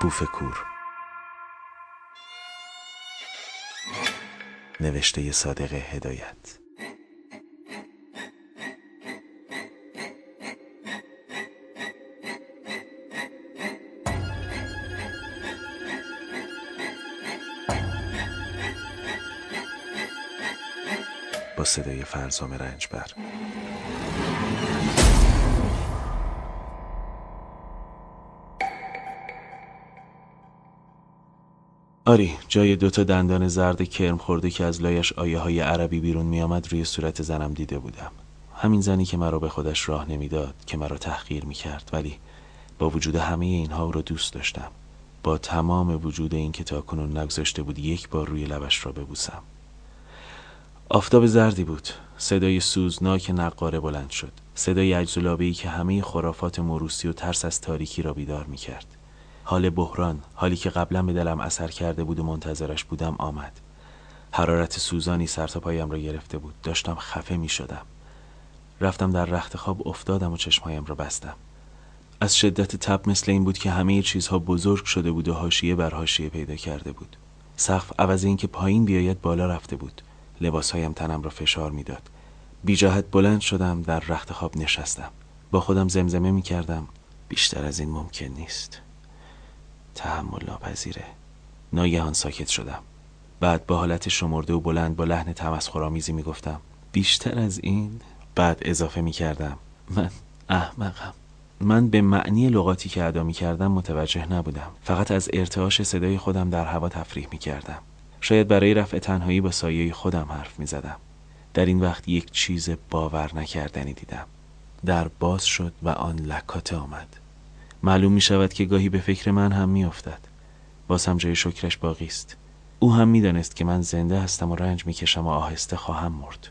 بوف کور. نوشته صادق هدایت. با صدای فرزام رنجبر آری جای دوتا دندان زرد کرم خورده که از لایش آیه های عربی بیرون می آمد روی صورت زنم دیده بودم. همین زنی که مرا به خودش راه نمی‌داد که مرا تحقیر می کرد ولی با وجود همه اینها او را دوست داشتم. با تمام وجود این که تا کنون نگذاشته بود یک بار روی لبش را ببوسم. آفتاب زردی بود. صدای سوزناک نقاره بلند شد. صدای ای که همه خرافات موروسی و ترس از تاریکی را بیدار می کرد حال بحران حالی که قبلا به دلم اثر کرده بود و منتظرش بودم آمد. حرارت سوزانی سر تا پایم را گرفته بود. داشتم خفه می شدم. رفتم در رخت خواب افتادم و چشمهایم را بستم. از شدت تب مثل این بود که همه چیزها بزرگ شده بود و حاشیه بر حاشیه پیدا کرده بود. سقف عوض اینکه پایین بیاید بالا رفته بود. لباسهایم تنم را فشار می‌داد. بیجاهت بلند شدم در رخت خواب نشستم. با خودم زمزمه می کردم بیشتر از این ممکن نیست. تحمل ناپذیره ناگهان ساکت شدم. بعد با حالت شمرده و بلند با لحن تمسخرآمیزی می گفتم بیشتر از این؟ بعد اضافه می کردم من احمقم. من به معنی لغاتی که ادا کردم متوجه نبودم. فقط از ارتعاش صدای خودم در هوا تفریح می کردم شاید برای رفع تنهایی با سایه خودم حرف می زدم در این وقت یک چیز باور نکردنی دیدم. در باز شد و آن لکاته آمد. معلوم می شود که گاهی به فکر من هم می افتد. باز هم جای شکرش باقی است. او هم می دانست که من زنده هستم و رنج می کشم و آهسته خواهم مرد.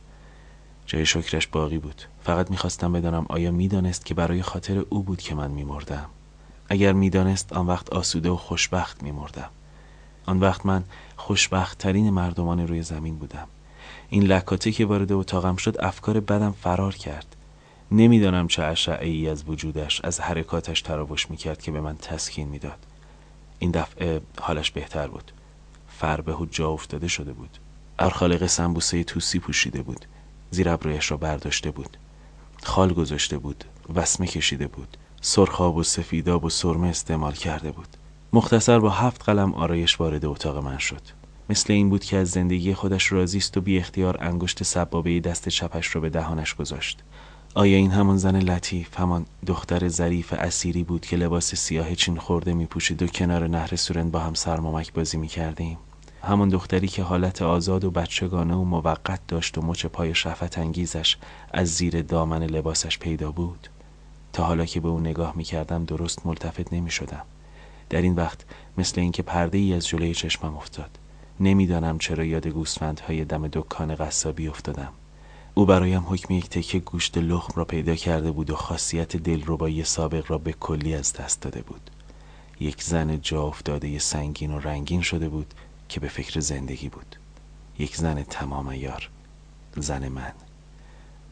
جای شکرش باقی بود. فقط می‌خواستم بدانم آیا می‌دانست که برای خاطر او بود که من میمردم اگر می‌دانست آن وقت آسوده و خوشبخت میمردم آن وقت من خوشبخت ترین مردمان روی زمین بودم. این لکاته که وارد اتاقم شد افکار بدم فرار کرد. نمی‌دانم چه اشعه ای از وجودش از حرکاتش تراوش می‌کرد که به من تسکین می‌داد. این دفعه حالش بهتر بود. فربه و جا افتاده شده بود. ارخالق سنبوسه توسی پوشیده بود. زیر ابرویش را برداشته بود. خال گذاشته بود. وسمه کشیده بود. سرخاب و سفیداب و سرمه استعمال کرده بود. مختصر با هفت قلم آرایش وارد اتاق من شد. مثل این بود که از زندگی خودش راضی است و بی اختیار انگشت سبابه دست چپش را به دهانش گذاشت. آیا این همان زن لطیف همان دختر ظریف اسیری بود که لباس سیاه چین خورده می پوشید و کنار نهر سورن با هم سرمامک بازی می کردیم همان دختری که حالت آزاد و بچگانه و موقت داشت و مچ پای شفت انگیزش از زیر دامن لباسش پیدا بود. تا حالا که به او نگاه می کردم درست ملتفت نمی شدم در این وقت مثل اینکه پرده ای از جلوی چشمم افتاد. نمی‌دانم چرا یاد گوسفندهای دم دکان قصابی افتادم. او برایم حکم یک تکه گوشت لخم را پیدا کرده بود و خاصیت دلربایی سابق را به کلی از دست داده بود. یک زن جا افتاده سنگین و رنگین شده بود که به فکر زندگی بود. یک زن تمام یار زن من.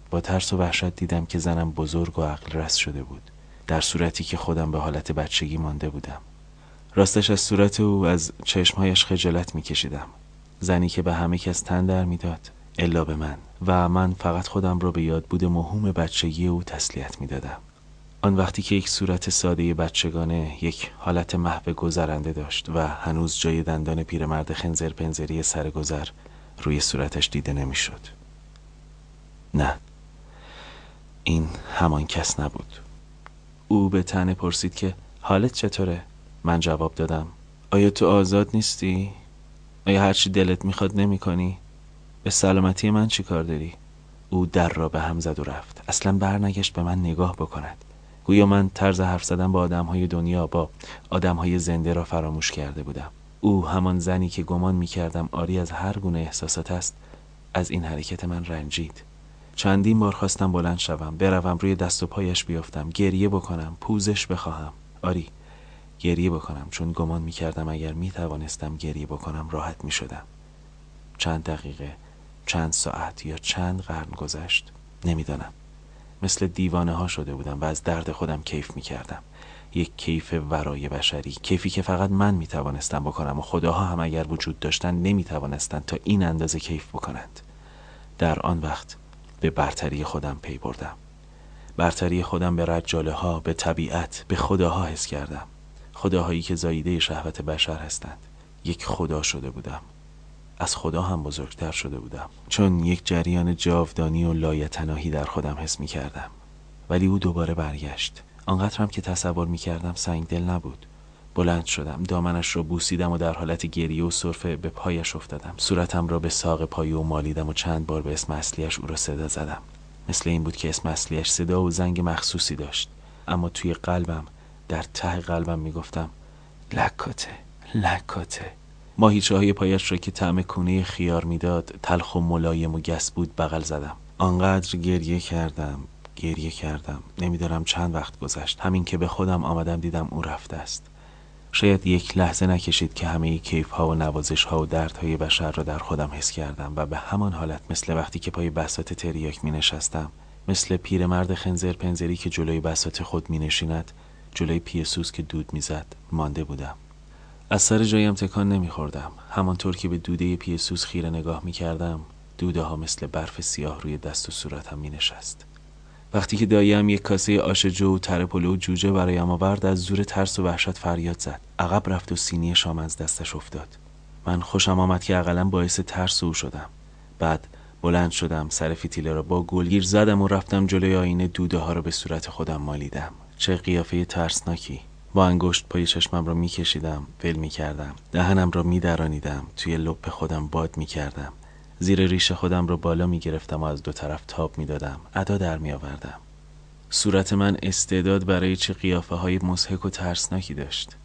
با ترس و وحشت دیدم که زنم بزرگ و عقل رس شده بود در صورتی که خودم به حالت بچگی مانده بودم. راستش از صورت او از چشمهایش خجالت میکشیدم. زنی که به همه کس تن در می‌داد. الا به من و من فقط خودم را به یاد بود مهم بچگی او تسلیت می‌دادم آن وقتی که یک صورت ساده بچگانه یک حالت محو گذرنده داشت و هنوز جای دندان پیرمرد خنزر پنزری سرگذر روی صورتش دیده نمی‌شد. نه این همان کس نبود او به تنه پرسید که حالت چطوره؟ من جواب دادم آیا تو آزاد نیستی؟ آیا هرچی دلت می‌خواد نمی کنی؟ به سلامتی من چی کار داری؟ او در را به هم زد و رفت. اصلا برنگشت به من نگاه بکند. گویا من طرز حرف زدن با آدم های دنیا با آدم های زنده را فراموش کرده بودم. او همان زنی که گمان می کردم آری از هر گونه احساسات است از این حرکت من رنجید. چندین بار خواستم بلند شوم بروم روی دست و پایش بیافتم گریه بکنم پوزش بخواهم. آری گریه بکنم چون گمان می کردم اگر می توانستم گریه بکنم راحت می شدم چند دقیقه چند ساعت یا چند قرن گذشت نمی‌دانم. مثل دیوانه ها شده بودم و از درد خودم کیف می کردم یک کیف ورای بشری کیفی که فقط من می‌توانستم بکنم و خداها هم اگر وجود داشتند نمی‌توانستند تا این اندازه کیف بکنند. در آن وقت به برتری خودم پی بردم. برتری خودم به رجاله ها به طبیعت به خداها حس کردم. خداهایی که زاییده شهوت بشر هستند. یک خدا شده بودم. از خدا هم بزرگتر شده بودم. چون یک جریان جاودانی و لایتناهی در خودم حس می کردم ولی او دوباره برگشت. آنقدرم که تصور می کردم سنگ دل نبود. بلند شدم دامنش را بوسیدم و در حالت گریه و صرفه به پایش افتادم. صورتم را به ساق پای و مالیدم و چند بار به اسم اصلیش او را صدا زدم. مثل این بود که اسم اصلیش صدا و زنگ مخصوصی داشت. اما توی قلبم در ته قلبم می‌گفتم لکاته لکاته. ماهیچه های پایش را که طعم کونه خیار می‌داد تلخ و ملایم و گس بود بغل زدم. آنقدر گریه کردم گریه کردم. نمیدارم چند وقت گذشت. همین که به خودم آمدم دیدم او رفته است. شاید یک لحظه نکشید که همه کیف ها و نوازش ها و درد های بشر را در خودم حس کردم و به همان حالت مثل وقتی که پای بسات تریاک می نشستم مثل پیرمرد خنزر پنزری که جلوی بسات خود می نشیند جلوی پیسوس که دود می‌زد مانده بودم. از سر جایم تکان نمیخوردم. همانطور که به دوده پیسوس خیره نگاه می کردم دوده ها مثل برف سیاه روی دست و صورتم می نشست وقتی که داییم یک کاسه آش جو و تره پلو و جوجه برایم آورد از زور ترس و وحشت فریاد زد. عقب رفت و سینی شام از دستش افتاد. من خوشم آمد که اقلا باعث ترس او شدم. بعد بلند شدم سر فیتیله را با گلگیر زدم و رفتم جلوی آینه دوده ها را به صورت خودم مالیدم. چه قیافه ترسناکی! با انگشت پای چشمم را میکشیدم ول می‌کردم. دهنم را میدرانیدم. توی لپ خودم باد می‌کردم. زیر ریش خودم را بالا می گرفتم و از دو طرف تاب می دادم ادا در می آوردم صورت من استعداد برای چه قیافه های مزهک و ترسناکی داشت.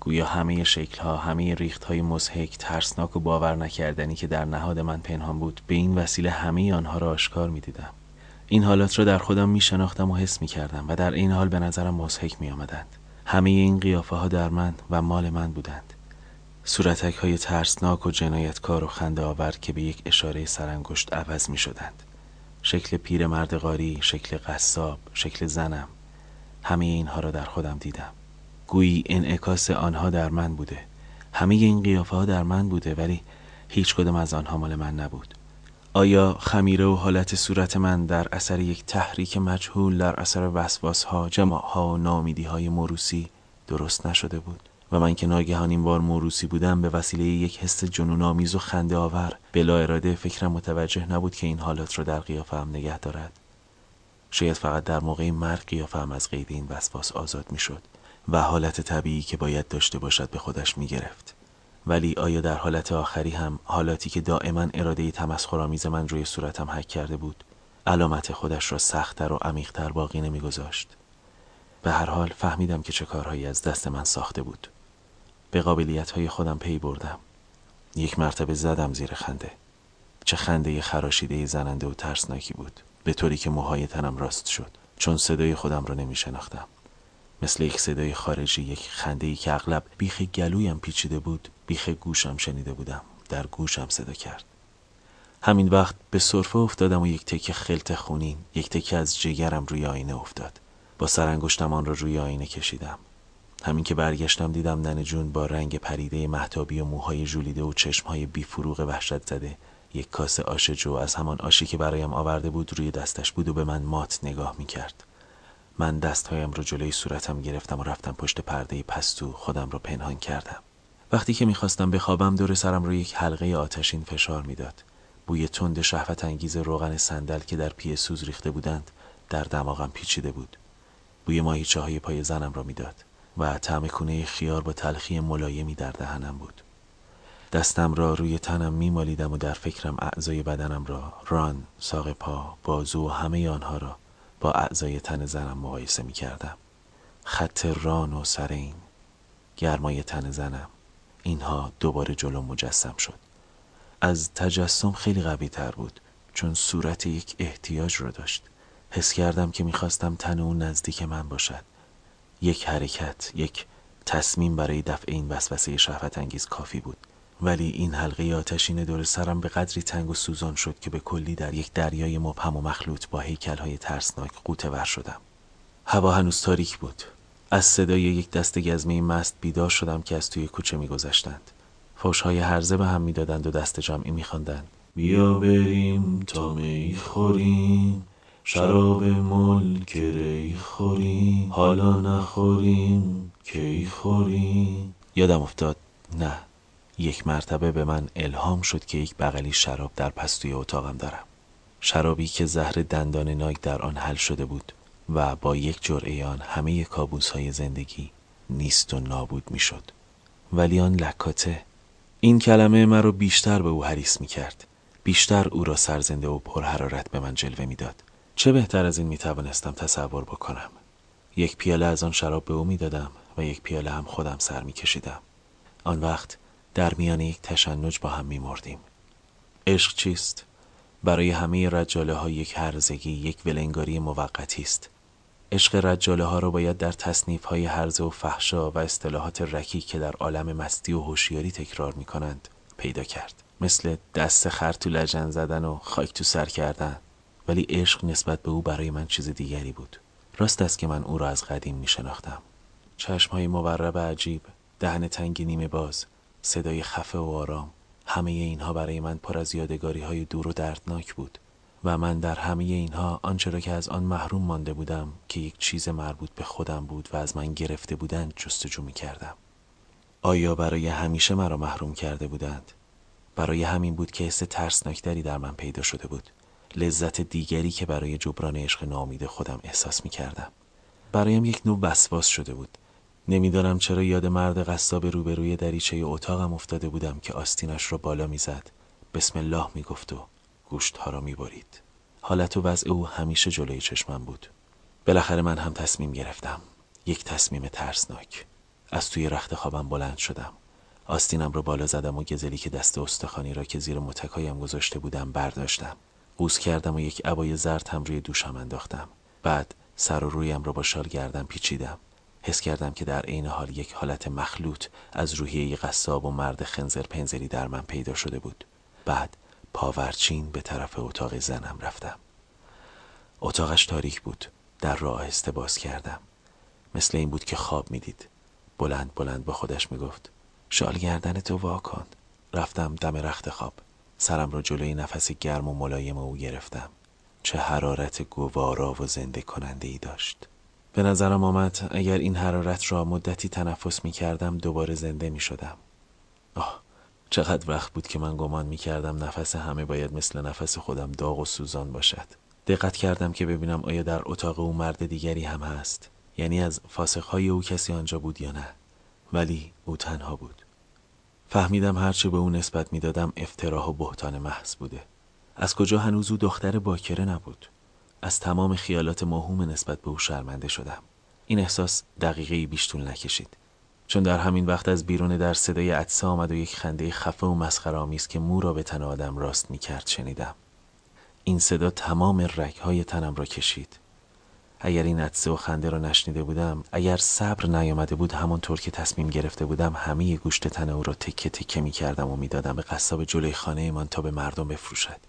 گویا همه شکل ها همه ریخت های مزهک ترسناک و باور نکردنی که در نهاد من پنهان بود به این وسیله همه آنها را آشکار می دیدم این حالات را در خودم می شناختم و حس می کردم و در این حال به نظرم مزهک می آمدند همه این قیافه ها در من و مال من بودند. صورتک های ترسناک و جنایتکار و خنده آور که به یک اشاره سرانگشت عوض می شدند شکل پیر مرد غاری، شکل قصاب، شکل زنم. همه اینها را در خودم دیدم. گویی انعکاس آنها در من بوده. همه این قیافه ها در من بوده ولی هیچ کدام از آنها مال من نبود. آیا خمیره و حالت صورت من در اثر یک تحریک مجهول در اثر وسواس ها جماع ها و نامیدی های مروسی درست نشده بود و من که ناگهان این بار موروسی بودم به وسیله یک حس جنون آمیز و خنده آور بلا اراده فکرم متوجه نبود که این حالات را در قیافه هم نگه دارد شاید فقط در موقع مرگ قیافه هم از قید این وسواس آزاد شد و حالت طبیعی که باید داشته باشد به خودش می گرفت. ولی آیا در حالت آخری هم حالاتی که دائما اراده تمسخرآمیز من روی صورتم حک کرده بود علامت خودش را سختتر و عمیقتر باقی نمیگذاشت؟ به هر حال فهمیدم که چه کارهایی از دست من ساخته بود. به قابلیت های خودم پی بردم. یک مرتبه زدم زیر خنده. چه خنده خراشیده زننده و ترسناکی بود. به طوری که موهای تنم راست شد. چون صدای خودم را نمی شناختم مثل یک صدای خارجی یک خنده ای که اغلب بیخ گلویم پیچیده بود بیخ گوشم شنیده بودم. در گوشم صدا کرد. همین وقت به صرفه افتادم و یک تکه خلط خونین یک تکه از جگرم روی آینه افتاد. با سرانگشتم آن را روی آینه کشیدم. همین که برگشتم دیدم ننه جون با رنگ پریده محتابی و موهای ژولیده و چشمهای بیفروغ وحشت زده. یک کاسه آش جو از همان آشی که برایم آورده بود روی دستش بود و به من مات نگاه می کرد. من دستهایم رو جلوی صورتم گرفتم و رفتم پشت پرده پستو خودم رو پنهان کردم. وقتی که می‌خواستم بخوابم دور سرم رو یک حلقه آتشین فشار می‌داد. بوی تند شهوت انگیز روغن صندل که در پی سوز ریخته بودند در دماغم پیچیده بود. بوی ماهیچه های پای زنم را می‌داد. و طعم کونه خیار با تلخی ملایمی در دهنم بود دستم را روی تنم میمالیدم و در فکرم اعضای بدنم را ران، ساق پا، بازو و همه آنها را با اعضای تن زنم مقایسه می کردم خط ران و سرین گرمای تن زنم اینها دوباره جلو مجسم شد. از تجسم خیلی قوی تر بود چون صورت یک احتیاج رو داشت. حس کردم که می‌خواستم تن اون نزدیک من باشد. یک حرکت یک تصمیم برای دفع این وسوسه شهوت انگیز کافی بود. ولی این حلقه آتشین دور سرم به قدری تنگ و سوزان شد که به کلی در یک دریای مبهم و مخلوط با های ترسناک قوطه ور شدم. هوا هنوز تاریک بود. از صدای یک دست گزمه مست بیدار شدم که از توی کوچه میگذشتند. فوشهای هرزه به هم می‌دادند و دست جمعی میخواندند. بیا بریم تا می خوریم شراب ملک ری خوریم حالا نخوریم کی خوریم. یادم افتاد. نه یک مرتبه به من الهام شد که یک بغلی شراب در پستوی اتاقم دارم. شرابی که زهر دندان ناک در آن حل شده بود. و با یک جرعه آن همه کابوس های زندگی نیست و نابود می شد ولی آن لکاته این کلمه مرا بیشتر به او حریص می کرد بیشتر او را سرزنده و پرحرارت به من جلوه می‌داد. چه بهتر از این می توانستم تصور بکنم؟ یک پیاله از آن شراب به او می دادم و یک پیاله هم خودم سر می کشیدم آن وقت در میان یک تشنج با هم می مردیم عشق چیست؟ برای همه رجاله ها یک هرزگی یک ولنگاری موقتی است. عشق رجاله ها را باید در تصنیف های هرزه و فحشا و اصطلاحات رکی که در عالم مستی و هوشیاری تکرار می کنند پیدا کرد. مثل دست خر تو لجن زدن و خاک تو سر کردن. ولی عشق نسبت به او برای من چیز دیگری بود. راست است که من او را از قدیم می شناختم چشم های مورب عجیب دهن تنگ نیمه باز صدای خفه و آرام همه اینها برای من پر از یادگاری های دور و دردناک بود. و من در همه اینها آنچه را که از آن محروم مانده بودم که یک چیز مربوط به خودم بود و از من گرفته بودند جستجو می کردم آیا برای همیشه مرا محروم کرده بودند؟ برای همین بود که حس ترسناکتری در من پیدا شده بود. لذت دیگری که برای جبران عشق نامید خودم احساس می کردم برایم یک نوع وسواس شده بود. نمی‌دانم چرا یاد مرد قصاب روبروی دریچه اتاقم افتاده بودم که آستینش را بالا می‌زد. بسم الله می‌گفت و گوشتها را می‌برید. حالت و وضع او همیشه جلوی چشمم بود. بالاخره من هم تصمیم گرفتم. یک تصمیم ترسناک. از توی رخت خوابم بلند شدم. آستینم را بالا زدم و گزلی که دست استخانی را که زیر متکایم گذاشته بودم برداشتم. قوز کردم و یک عبای زرد هم روی دوشم انداختم. بعد سر و رویم را با شال گردم پیچیدم. حس کردم که در عین حال یک حالت مخلوط از روحیه قصاب و مرد خنزر پنزری در من پیدا شده بود. بعد پاورچین به طرف اتاق زنم رفتم. اتاقش تاریک بود. در را آهسته باز کردم. مثل این بود که خواب می‌دید. بلند بلند با خودش می‌گفت شال گردن تو وا کن رفتم دم رخت خواب. سرم را جلوی نفس گرم و ملایم او گرفتم. چه حرارت گوارا و زنده کننده ای داشت. به نظرم آمد اگر این حرارت را مدتی تنفس می کردم دوباره زنده می شدم چقدر وقت بود که من گمان می کردم نفس همه باید مثل نفس خودم داغ و سوزان باشد. دقت کردم که ببینم آیا در اتاق او مرد دیگری هم هست یعنی از فاسقهای او کسی آنجا بود یا نه. ولی او تنها بود. فهمیدم هرچه به او نسبت می‌دادم افتراه و بهتان محض بوده. از کجا هنوز او دختر باکره نبود؟ از تمام خیالات موهوم نسبت به او شرمنده شدم. این احساس دقیقه بیشتون نکشید. چون در همین وقت از بیرون در صدای عدسه آمد و یک خنده خفه و مسخرآمیز که مو را به تن آدم راست می کرد شنیدم. این صدا تمام رگهای تنم را کشید. اگر این عدسه و خنده را نشنیده بودم اگر صبر نیامده بود همانطور که تصمیم گرفته بودم همه گوشت تن او را تکه تکه می کردم و می‌دادم به قصاب جلوی خانه من تا به مردم بفروشد.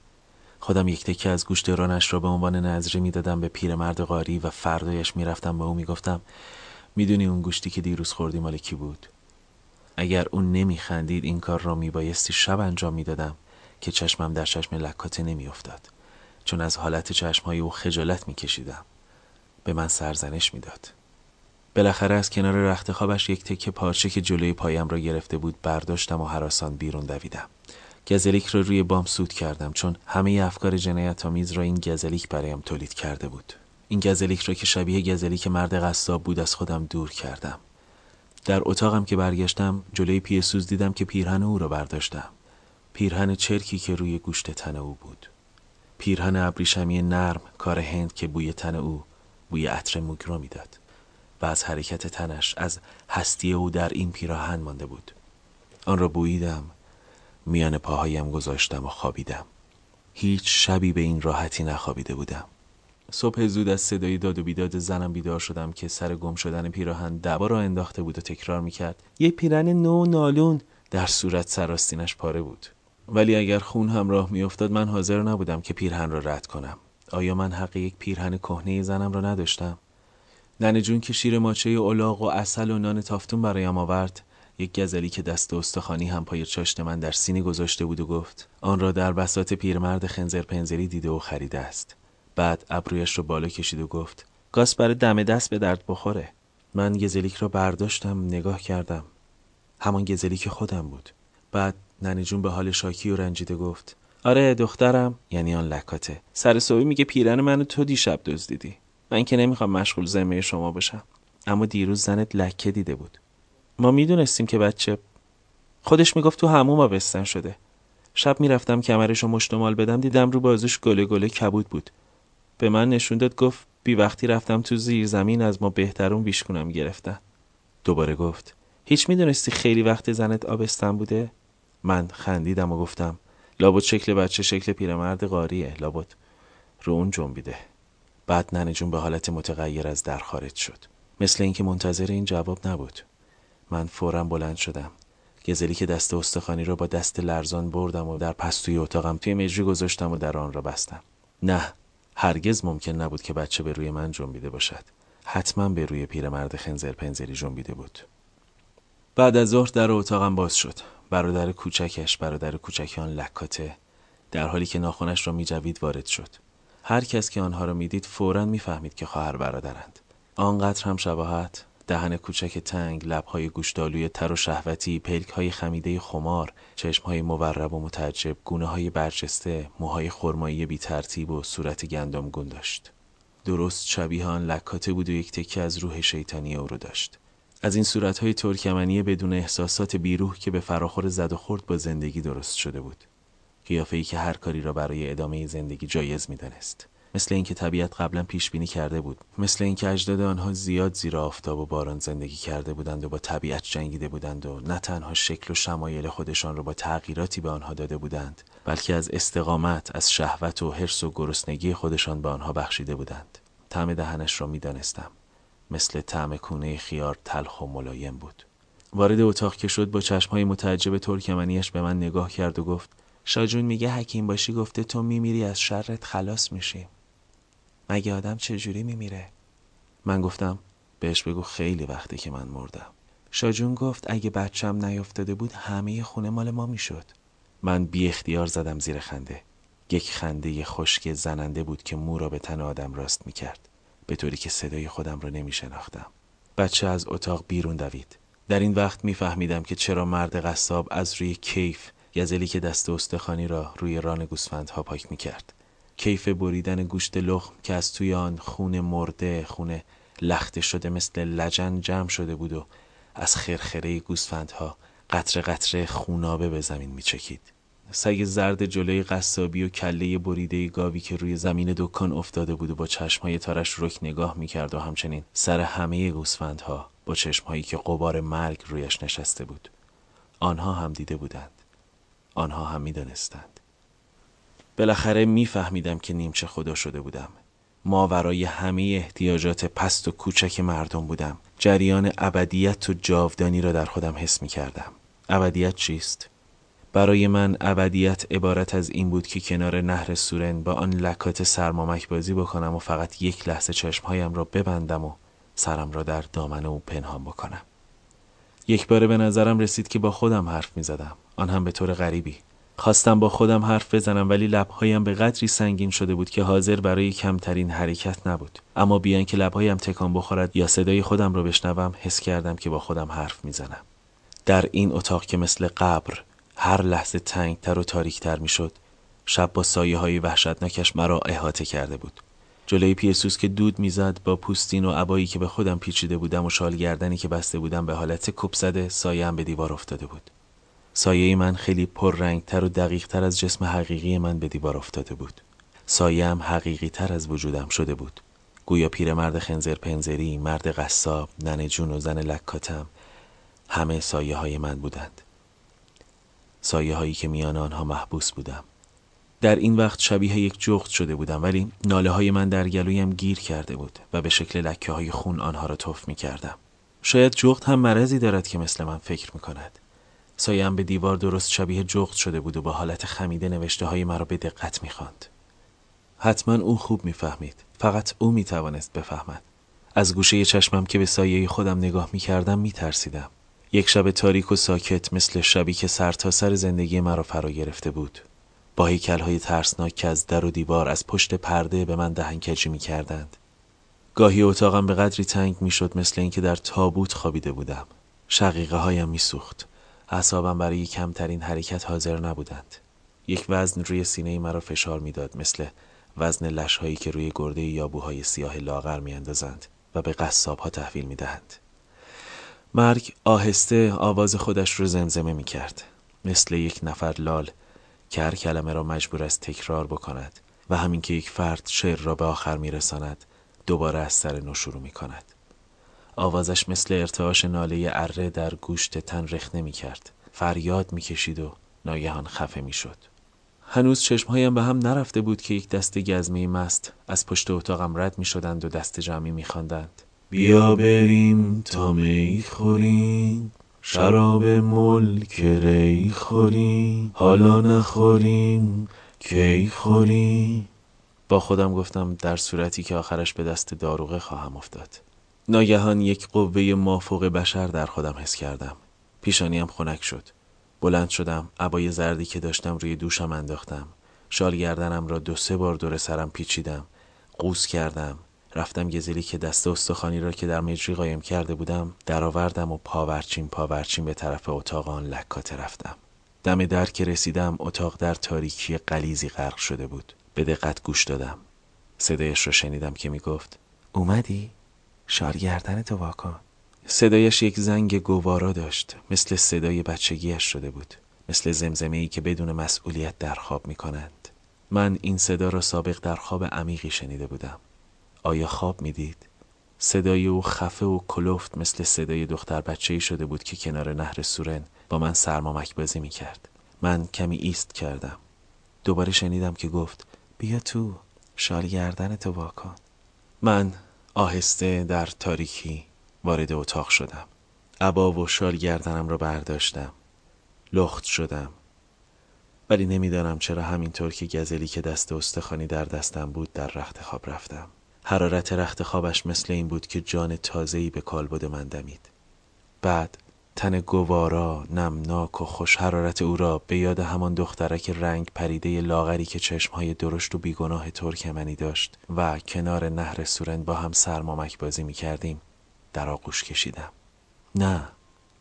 خودم یک تکه از گوشت رانش را به عنوان نظری می‌دادم به پیرمرد قاری و فردایش می‌رفتم به او می‌گفتم می‌دونی اون گوشتی که دیروز خوردی مال کی بود؟ اگر اون نمیخندید این کار را میبایستی شب انجام می‌دادم که چشمم در چشم لکاته نمیافتاد. چون از حالت چشمهای او خجالت میکشیدم. به من سرزنش می‌داد. بالاخره از کنار رخت خوابش یک تکه پارچه که جلوی پایم را گرفته بود برداشتم و حراسان بیرون دویدم. گزلیک را روی بام سود کردم چون همه افکار جنایت آمیز را این گزلیک برایم تولید کرده بود. این گزلیک را که شبیه گزلیک مرد قصاب بود از خودم دور کردم. در اتاقم که برگشتم جلوی پیه سوز دیدم که پیرهن او را برداشتم. پیرهن چرکی که روی گوشت تن او بود. پیرهن ابریشمی نرم کار هند که بوی تن او بوی عطر موگ را می‌داد. و از حرکت تنش از هستی او در این پیراهن مانده بود. آن را بوییدم میان پاهایم گذاشتم و خوابیدم. هیچ شبی به این راحتی نخوابیده بودم. صبح زود از صدای داد و بیداد زنم بیدار شدم که سر گم شدن پیراهن دبا را انداخته بود و تکرار می‌کرد. یه پیرن نو نالون در صورت سراستینش پاره بود. ولی اگر خون همراه میافتاد من حاضر نبودم که پیرهن را رد کنم. آیا من حق یک پیرهن کهنه زنم را نداشتم؟ ننه جون که شیر ماچه اولاغ و اصل و نان تافتون برایم آورد یک گزلی که دست استخوانی هم پای چاشت من در سینی گذاشته بود و گفت آن را در بساط پیرمرد خنزر پنزری دیده و خریده است. بعد ابرویش رو بالا کشید و گفت گاس برای دم دست به درد بخوره. من گزلیک را برداشتم نگاه کردم. همان گزلیک خودم بود. بعد ننه جون به حال شاکی و رنجیده گفت آره دخترم. یعنی آن لکاته. سر صبحی میگه پیرن منو تو دیشب دزدیدی من که نمی‌خوام مشغول ذمه شما باشم. اما دیروز زنت لکه دیده بود. ما می‌دونستیم که بچه خودش می‌گفت تو هموم آبستن شده. شب می‌رفتم کمرشو مشتمال بدم دیدم رو بازش گله گله کبود بود. به من نشون داد گفت بی وقتی رفتم تو زیر زمین از ما بهترون بیشکونم گرفتن. دوباره گفت هیچ می‌دونستی خیلی وقت زنت آبستن بوده؟ من خندیدم و گفتم لابد شکل بچه شکل پیرمرد قاریه لابد. رو اون جنبیده. بعد ننه جون به حالت متغیر از در خارج شد. مثل اینکه منتظر این جواب نبود. من فورا بلند شدم. گزلی که دست استخوانی را با دست لرزان بردم و در پستوی اتاقم توی مجری گذاشتم و در آن را بستم. نه هرگز ممکن نبود که بچه به روی من جنبیده باشد. حتما به روی پیرمرد خنزر پنزری جنبیده بود. بعد از ظهر در اتاقم باز شد. برادر کوچکش برادر کوچکان لکاته در حالی که ناخونش را میجوید وارد شد. هر کس که آنها را می‌دید فورا می‌فهمید که خواهر برادرند. آنقدر هم شباهت دهن کوچک تنگ لبهای گوشتالوی تر و شهوتی های خمیده خمار چشمهای مورب و متعجب گونه های برجسته موهای خرمایی بی ترتیب و صورت گندم داشت. درست شبیه آن لکاته بود و یک تکه از روح شیطانی او رو داشت. از این صورتهای ترکمنی بدون احساسات بیروح که به فراخور زد و خورد با زندگی درست شده بود. قیافه ای که هر کاری را برای ادامه زندگی جایز می‌دانست. مثل اینکه طبیعت قبلا پیش بینی کرده بود. مثل اینکه اجداد آنها زیاد زیر آفتاب و باران زندگی کرده بودند و با طبیعت جنگیده بودند و نه تنها شکل و شمایل خودشان را با تغییراتی به آنها داده بودند بلکه از استقامت از شهوت و حرس و گرسنگی خودشان به آنها بخشیده بودند. طعم دهنش را می‌دانستم. مثل طعم کونه خیار تلخ و ملایم بود. وارد اتاق که شد با چشمهای متعجب ترکمنیش به من نگاه کرد و گفت شاجون میگه حکیم باشی گفته تو میمیری از شرت خلاص میشی. مگه آدم چجوری میمیره؟ من گفتم بهش بگو خیلی وقتی که من مردم شاجون گفت اگه بچم نیفتاده بود همه خونه مال ما می‌شد من بی اختیار زدم زیر خنده یک خنده خشک زننده بود که مو را به تن آدم راست می‌کرد به طوری که صدای خودم را نمی شناختم. بچه از اتاق بیرون دوید. در این وقت میفهمیدم که چرا مرد قصاب از روی کیف گزلی که دست استخانی را روی ران گوسفندها پاک می کرد. کیف بریدن گوشت لخم که از توی آن خون مرده خون لخته شده مثل لجن جمع شده بود و از خرخره گوسفندها قطره قطره خونابه به زمین می چکید. سگ زرد جلوی قصابی و کله بریده گاوی که روی زمین دکان افتاده بود و با چشمهای تارش رک نگاه می‌کرد و همچنین سر همه گوسفندها با چشمهایی که قبار مرگ رویش نشسته بود. آنها هم دیده بودند. آنها هم می‌دانستند. بالاخره میفهمیدم که نیمچه خدا شده بودم. ما ورای همه احتیاجات پست و کوچک مردم بودم. جریان ابدیت و جاودانی را در خودم حس می کردم ابدیت چیست؟ برای من ابدیت عبارت از این بود که کنار نهر سورن با آن لکات سرمامک بازی بکنم و فقط یک لحظه چشمهایم را ببندم و سرم را در دامنه او پنهان بکنم. یک باره به نظرم رسید که با خودم حرف می زدم آن هم به طور غریبی. خواستم با خودم حرف بزنم ولی لبهایم به قدری سنگین شده بود که حاضر برای کمترین حرکت نبود. اما بیان که لبهایم تکان بخورد یا صدای خودم را بشنوم حس کردم که با خودم حرف می‌زنم. در این اتاق که مثل قبر هر لحظه تنگتر و تاریکتر می‌شد شب با سایه های وحشتناکش مرا احاطه کرده بود. جلوی پیرسوس که دود می‌زد با پوستین و عبایی که به خودم پیچیده بودم و شال گردنی که بسته بودم به حالت کپ زده به دیوار افتاده بود. سایه من خیلی پررنگتر و دقیقتر از جسم حقیقی من به دیوار افتاده بود سایه هم حقیقی تر از وجودم شده بود گویا پیرمرد خنزر پنزری مرد قصاب ننه جون و زن لکاتم همه سایه های من بودند سایه هایی که میان آنها محبوس بودم در این وقت شبیه یک جغت شده بودم ولی ناله های من در گلویم گیر کرده بود و به شکل لکه های خون آنها را تف می کردم. شاید جغت هم مرضی دارد که مثل من فکر می کند. سایم به دیوار درست شبیه جغت شده بود و با حالت خمیده نوشته های مرا به دقت می خواند. حتما او خوب می‌فهمید. فقط او می توانست بفهمد. از گوشه چشمم که به سایه خودم نگاه می کردم می ترسیدم. یک شب تاریک و ساکت مثل شبی که سر تا سر زندگی مرا فرا گرفته بود. با های ترسناک که از در و دیوار از پشت پرده به من دهنکجی می کردند. گاهی اتاقم به قدری تنگ می شد مثل اینکه در تابوت خوابیده بودم. شقیقه هایم می سوخت. اعصابم برای کمترین حرکت حاضر نبودند. یک وزن روی سینه مرا فشار می‌داد مثل وزن لشهایی که روی گرده یابوهای سیاه لاغر میاندازند و به قصاب ها تحویل می‌دهند. مرگ آهسته آواز خودش رو زمزمه می کرد. مثل یک نفر لال که هر کلمه را مجبور است تکرار بکند و همین که یک فرد شعر را به آخر می رساند دوباره از سر نو شروع می کند. آوازش مثل ارتعاش ناله اره در گوشت تن رخ نمی کرد. فریاد می کشید و ناگهان خفه می شد. هنوز چشمهایم به هم نرفته بود که یک دست گزمه مست از پشت اتاقم رد می شدند و دست جمعی می خواندند. بیا بریم تا می خوریم شراب ملک ری خوریم حالا نخوریم کی خوریم با خودم گفتم در صورتی که آخرش به دست داروغه خواهم افتاد ناگهان یک قوه مافوق بشر در خودم حس کردم. پیشانیم خنک شد. بلند شدم عبای زردی که داشتم روی دوشم انداختم. شال گردنم را دو سه بار دور سرم پیچیدم. قوس کردم. رفتم گزلی که دست استخوانی را که در مجری قایم کرده بودم درآوردم و پاورچین پاورچین به طرف اتاق آن لکاته رفتم. دم در که رسیدم اتاق در تاریکی قلیزی غرق شده بود. به دقت گوش دادم. صدایش را شنیدم که می‌گفت اومدی؟ شال گردن تو واکن صدایش یک زنگ گوارا داشت مثل صدای بچگیش شده بود مثل زمزمه ای که بدون مسئولیت در خواب می کنند من این صدا را سابق در خواب عمیقی شنیده بودم آیا خواب می‌دید؟ صدای او خفه و کلفت مثل صدای دختر بچه ای شده بود که کنار نهر سورن با من سرمامک بازی می کرد. من کمی ایست کردم. دوباره شنیدم که گفت بیا تو شال گردن تو واکن. من آهسته در تاریکی وارد اتاق شدم. عبا و شال گردنم را برداشتم. لخت شدم. ولی نمی‌دانم چرا همینطور که گزلی که دست استخانی در دستم بود در رخت خواب رفتم. حرارت رخت خوابش مثل این بود که جان تازه‌ای به کالبد من دمید بعد تن گوارا نمناک و خوش حرارت او را به یاد همان دخترک رنگ پریده لاغری که چشمهای درشت و بیگناه ترکمنی داشت و کنار نهر سورن با هم سرمامک بازی می کردیم در آغوش کشیدم. نه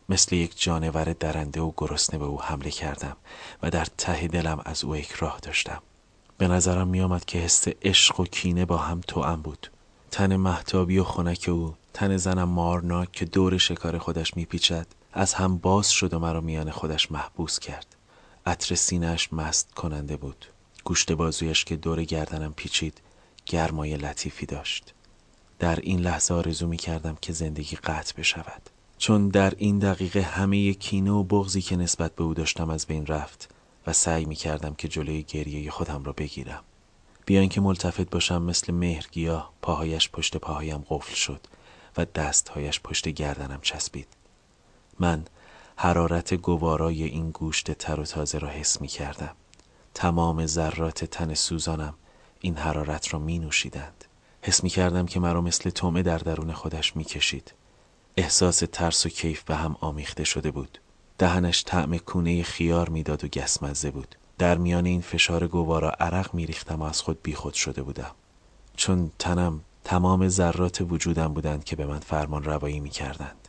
مثل یک جانور درنده و گرسنه به او حمله کردم و در ته دلم از او راه داشتم. به نظرم می آمد که حس عشق و کینه با هم توأم بود. تن محتابی و خنک او تن زنم مارناک که دور شکار خودش میپیچد از هم باز شد و مرا میان خودش محبوس کرد. عطر سینهش مست کننده بود. گوشت بازویش که دور گردنم پیچید گرمای لطیفی داشت. در این لحظه آرزو می کردم که زندگی قطع بشود. چون در این دقیقه همه کینه و بغزی که نسبت به او داشتم از بین رفت و سعی می کردم که جلوی گریه خودم را بگیرم. بیان که ملتفت باشم مثل مهرگیاه پاهایش پشت پاهایم قفل شد و دستهایش پشت گردنم چسبید. من حرارت گوارای این گوشت تر و تازه را حس می کردم. تمام ذرات تن سوزانم این حرارت را می نوشیدند. حس می کردم که مرا مثل تومه در درون خودش می کشید. احساس ترس و کیف به هم آمیخته شده بود. دهنش طعم کونه خیار می‌داد و گسمزه بود. در میان این فشار گوارا عرق میریختم و از خود بیخود شده بودم. چون تنم تمام ذرات وجودم بودند که به من فرمان روایی می‌کردند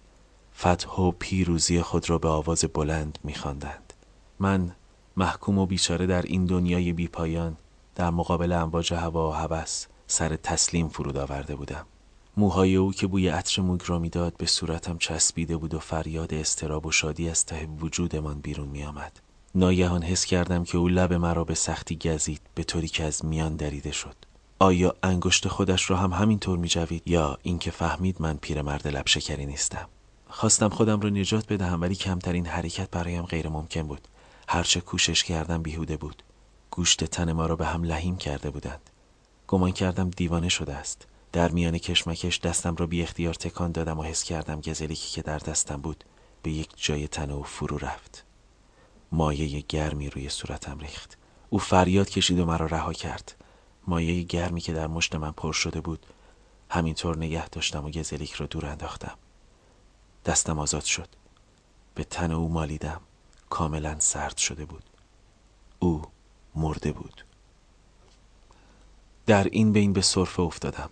فتح و پیروزی خود را به آواز بلند میخواندند. من محکوم و بیچاره در این دنیای بیپایان در مقابل امواج هوا و هوس سر تسلیم فرود آورده بودم. موهای او که بوی عطر موگ را می‌داد به صورتم چسبیده بود و فریاد استراب و شادی از ته وجودمان بیرون می آمد. ناگهان حس کردم که او لب مرا به سختی گزید به طوری که از میان دریده شد. آیا انگشت خودش را هم همینطور می جوید یا اینکه فهمید من پیرمرد لب شکری نیستم؟ خواستم خودم را نجات بدهم ولی کمترین حرکت برایم غیر ممکن بود. هرچه کوشش کردم بیهوده بود. گوشت تن ما را به هم لحیم کرده بودند. گمان کردم دیوانه شده است. در میان کشمکش دستم را بی اختیار تکان دادم و حس کردم گزلیکی که در دستم بود به یک جای تن او فرو رفت. مایه گرمی روی صورتم ریخت. او فریاد کشید و مرا رها کرد. مایه گرمی که در مشت من پر شده بود همینطور نگه داشتم و گزلیک را دور انداختم. دستم آزاد شد. به تن او مالیدم. کاملا سرد شده بود. او مرده بود. در این بین به صرفه افتادم.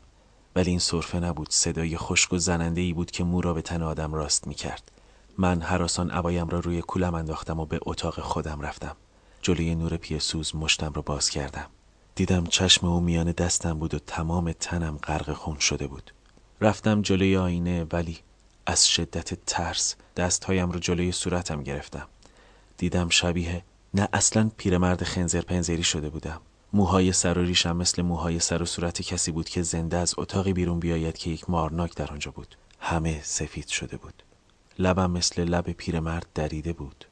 ولی این صرفه نبود. صدای خشک و زننده ای بود که مو را به تن آدم راست می کرد من حراسان عبایم را روی کولم انداختم و به اتاق خودم رفتم. جلوی نور پیسوز مشتم را باز کردم. دیدم چشم او میان دستم بود و تمام تنم غرق خون شده بود. رفتم جلوی آینه ولی از شدت ترس دستهایم رو جلوی صورتم گرفتم. دیدم شبیه نه اصلا پیرمرد خنزر پنزری شده بودم. موهای سر و ریشم مثل موهای سر و صورت کسی بود که زنده از اتاقی بیرون بیاید که یک مارناک در آنجا بود. همه سفید شده بود. لبم مثل لب پیرمرد دریده بود.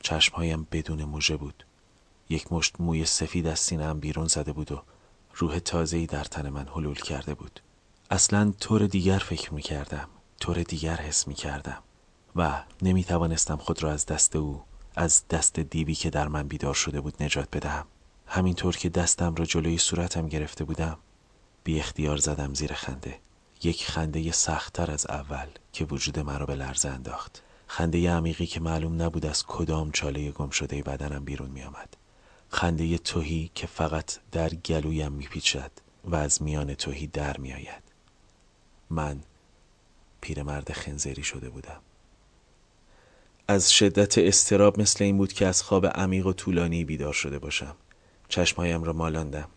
چشمهایم بدون موژه بود. یک مشت موی سفید از سینهام بیرون زده بود و روح تازه‌ای در تن من حلول کرده بود. اصلا طور دیگر فکر می کردم طور دیگر حس می کردم و نمی توانستم خود را از دست او از دست دیوی که در من بیدار شده بود نجات بدهم. همینطور که دستم را جلوی صورتم گرفته بودم بی اختیار زدم زیر خنده. یک خنده سختتر از اول که وجود مرا به لرزه انداخت. خنده عمیقی که معلوم نبود از کدام چاله گم شده بدنم بیرون می آمد. خنده توهی که فقط در گلویم میپیچد و از میان توهی در میآید. من پیرمرد خنزری شده بودم. از شدت استراب مثل این بود که از خواب عمیق و طولانی بیدار شده باشم. چشمهایم را مالاندم.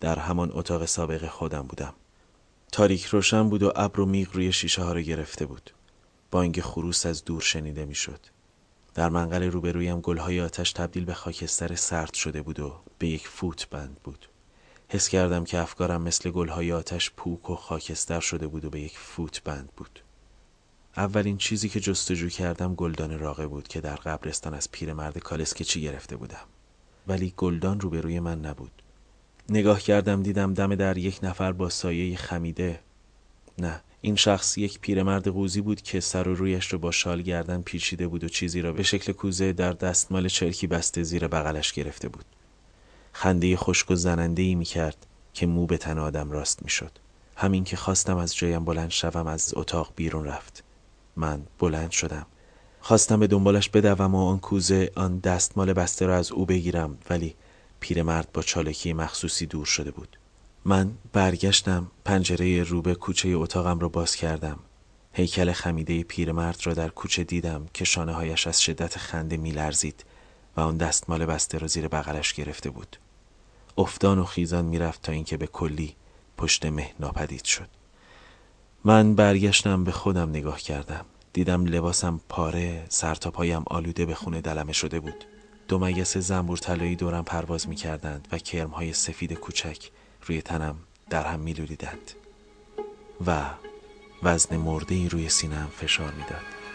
در همان اتاق سابق خودم بودم. تاریک روشن بود و ابر و میغ روی شیشه ها را گرفته بود. بانگ خروس از دور شنیده می‌شد. در منقل روبرویم گلهای آتش تبدیل به خاکستر سرد شده بود و به یک فوت بند بود. حس کردم که افکارم مثل گلهای آتش پوک و خاکستر شده بود و به یک فوت بند بود. اولین چیزی که جستجو کردم گلدان راقه بود که در قبرستان از پیرمرد کالسکچی گرفته بودم. ولی گلدان روبروی من نبود. نگاه کردم دیدم دم در یک نفر با سایه خمیده. نه این شخص یک پیرمرد قوزی بود که سر و رویش رو با شال گردن پیچیده بود و چیزی را به شکل کوزه در دستمال چرکی بسته زیر بغلش گرفته بود. خنده خشک و زننده ای می کرد که مو به تن آدم راست می شد همین که خواستم از جایم بلند شوم از اتاق بیرون رفت. من بلند شدم. خواستم به دنبالش بدوم و آن کوزه آن دستمال بسته را از او بگیرم ولی پیرمرد با چالکی مخصوصی دور شده بود. من برگشتم پنجره روبه کوچه اتاقم را باز کردم. هیکل خمیده پیرمرد را در کوچه دیدم که شانه هایش از شدت خنده میلرزید و آن دستمال بسته را زیر بغلش گرفته بود. افتان و خیزان می‌رفت تا اینکه به کلی پشت مه ناپدید شد. من برگشتم به خودم نگاه کردم. دیدم لباسم پاره سرتاپایم آلوده به خونه دلمه شده بود. دو مگس زنبور طلایی دورم پرواز می‌کردند و کرمهای سفید کوچک روی تنم در هم میلولیدند. و وزن مرده ای روی سینم فشار می‌داد.